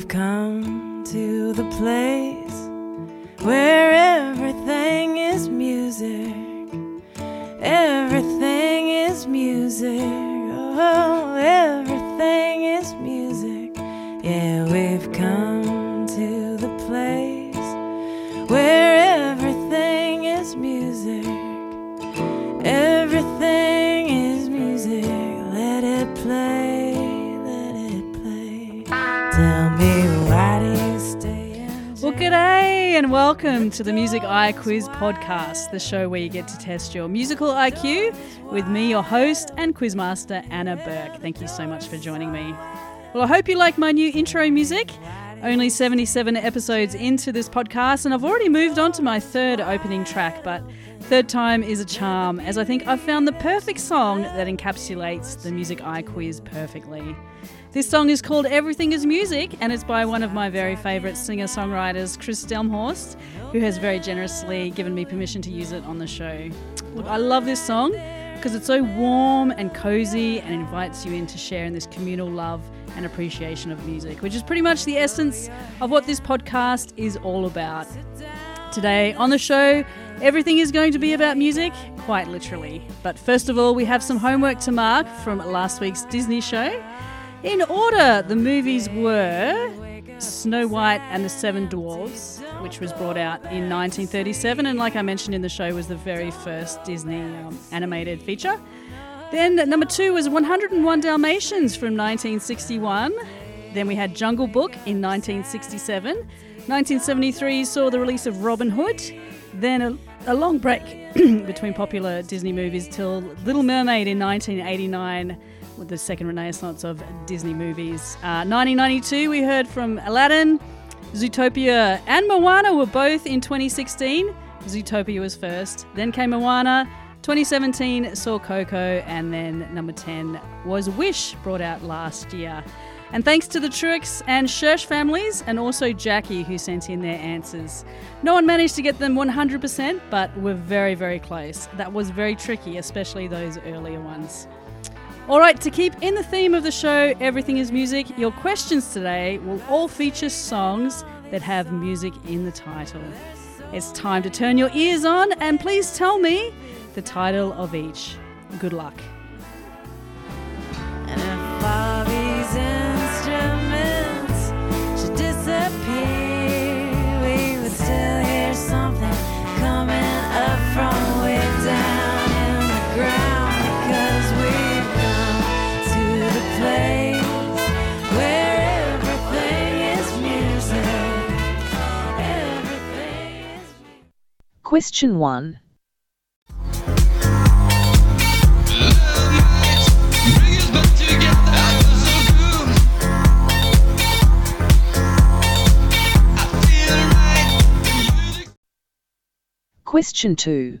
we've come to the place where and welcome to the Music IQuiz podcast, the show where you get to test your musical IQ with me, your host and quizmaster, Anna Burke. Thank you so much for joining me. Well, I hope you like my new intro music. Only 77 episodes into this podcast, and I've already moved on to my third opening track, but third time is a charm, as I think I've found the perfect song that encapsulates the Music IQuiz perfectly. This song is called Everything is Music and it's by one of my very favourite singer songwriters, Kris Delmhorst, who has very generously given me permission to use it on the show. Look, I love this song because it's so warm and cozy and invites you in to share in this communal love and appreciation of music, which is pretty much the essence of what this podcast is all about. Today on the show, everything is going to be about music, quite literally. But first of all, we have some homework to mark from last week's Disney show. In order, the movies were Snow White and the Seven Dwarfs, which was brought out in 1937, and like I mentioned in the show, was the very first Disney um, animated feature. Then number two was 101 Dalmatians from 1961. Then we had Jungle Book in 1967. 1973 saw the release of Robin Hood. Then a, a long break between popular Disney movies till Little Mermaid in 1989 with the second renaissance of Disney movies. Uh, 1992 we heard from Aladdin, Zootopia and Moana were both in 2016. Zootopia was first, then came Moana. 2017 saw Coco, and then number 10 was Wish, brought out last year. And thanks to the Truex and Schersch families, and also Jackie, who sent in their answers. No one managed to get them 100%, but we're very, very close. That was very tricky, especially those earlier ones. All right, to keep in the theme of the show, Everything is Music, your questions today will all feature songs that have music in the title. It's time to turn your ears on and please tell me the title of each. Good luck. Question 1. Question 2.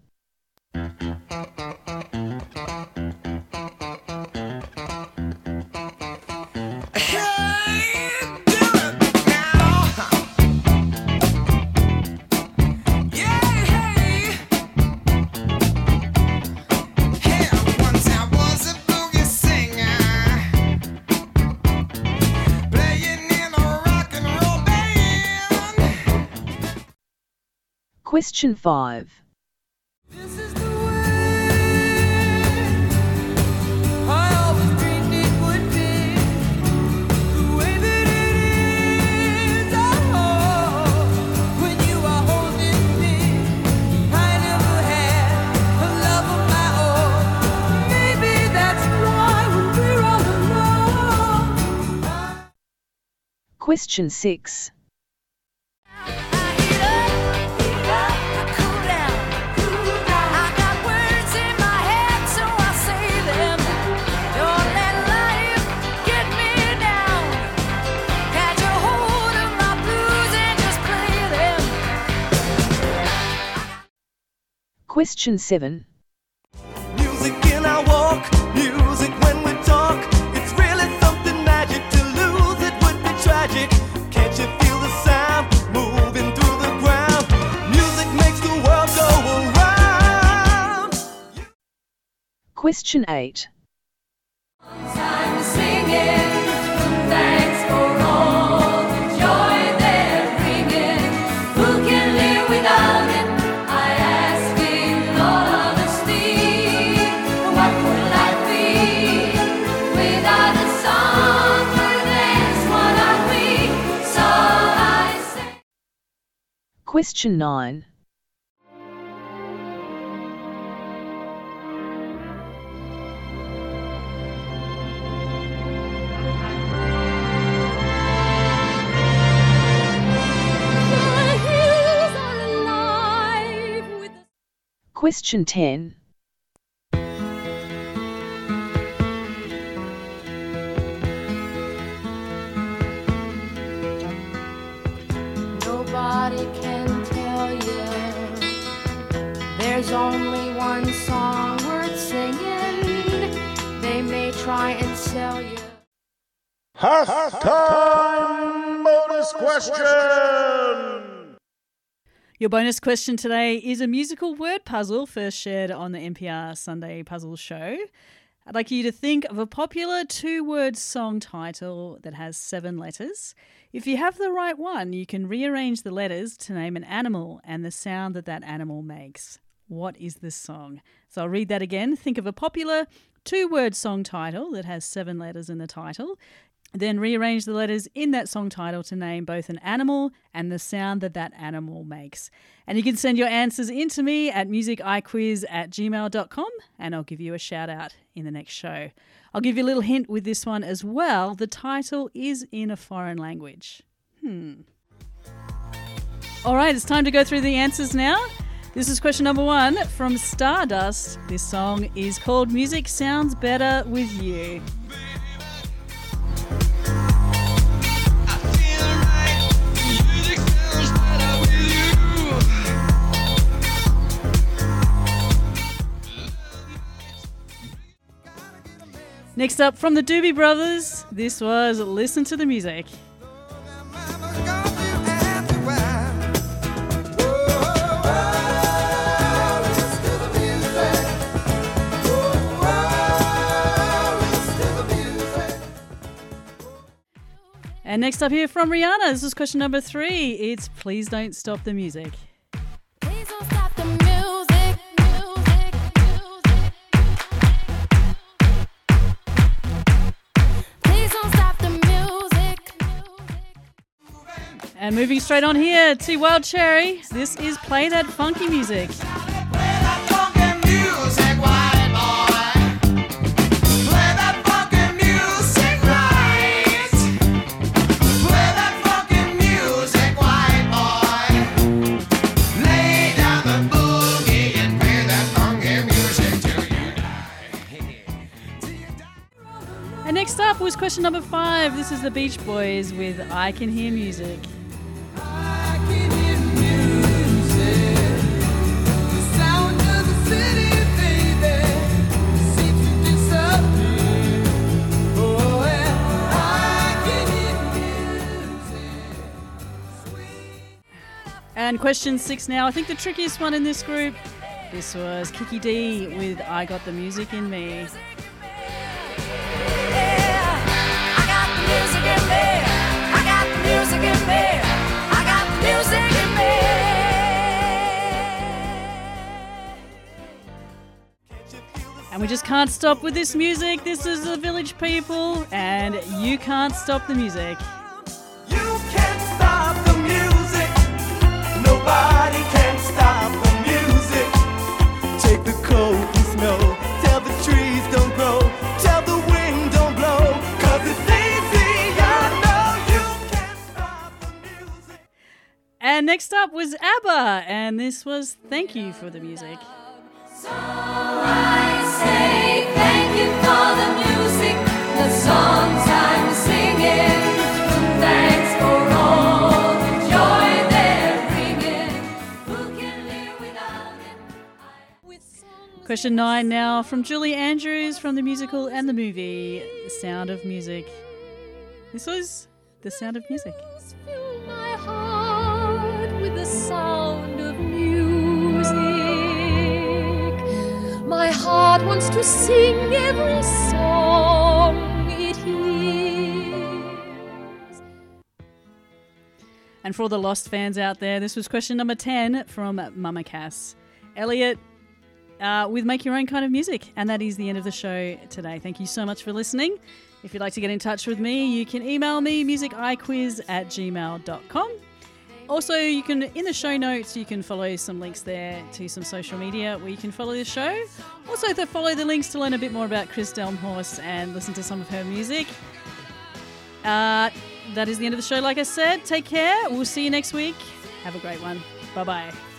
all alone. Question 6. Go around. Question 8. Question 9. The hills are alive with the Question 10. Nobody can There's only one song worth singing. They may try and sell you. Halftime bonus question. Your bonus question today is a musical word puzzle first shared on the NPR Sunday Puzzle Show. I'd like you to think of a popular two word song title that has seven letters. If you have the right one, you can rearrange the letters to name an animal and the sound that that animal makes. What is this song? So I'll read that again. Think of a popular two word song title that has seven letters in the title. Then rearrange the letters in that song title to name both an animal and the sound that that animal makes. And you can send your answers in to me at musiciquiz at gmail.com and I'll give you a shout out in the next show. I'll give you a little hint with this one as well. The title is in a foreign language. Hmm. All right, it's time to go through the answers now. This is question number one from Stardust. This song is called Music Sounds Better With You. Next up from the Doobie Brothers, this was Listen to the Music. And next up here from Rihanna, this is question number three. It's Please Don't Stop the Music. Please don't stop the music, music, music. Please don't stop the music, music. And moving straight on here to Wild Cherry, this is Play That Funky Music. Question number five. This is the Beach Boys with I Can Hear Music. I can hear music, the sound of the city, baby, seems to disappear. Oh, I can hear music. And question six now. I think the trickiest one in this group. This was Kiki Dee with I Got the Music in Me. And we just can't stop with this music. This is the Village People, and you can't stop the music. You can't stop the music. Nobody can stop the music. Take the cold and snow. Next up was ABBA, and this was Thank You for the Music. So I say thank you for the music, the songs I'm singing. Thanks for all the joy they're bringing. Who can live without it? Question nine now from Julie Andrews from the musical and the movie The Sound of Music. This was The Sound of Music. Sound of music. My heart wants to sing every song it hears. And for all the Lost fans out there, this was question number 10 from Mama Cass. Elliot, uh, with Make Your Own Kind of Music. And that is the end of the show today. Thank you so much for listening. If you'd like to get in touch with me, you can email me musiciquiquiz at gmail.com. Also, you can, in the show notes, you can follow some links there to some social media where you can follow the show. Also, to follow the links to learn a bit more about Kris Delmhorst and listen to some of her music. Uh, that is the end of the show, like I said. Take care. We'll see you next week. Have a great one. Bye bye.